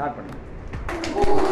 साथ पढ़ेंगे।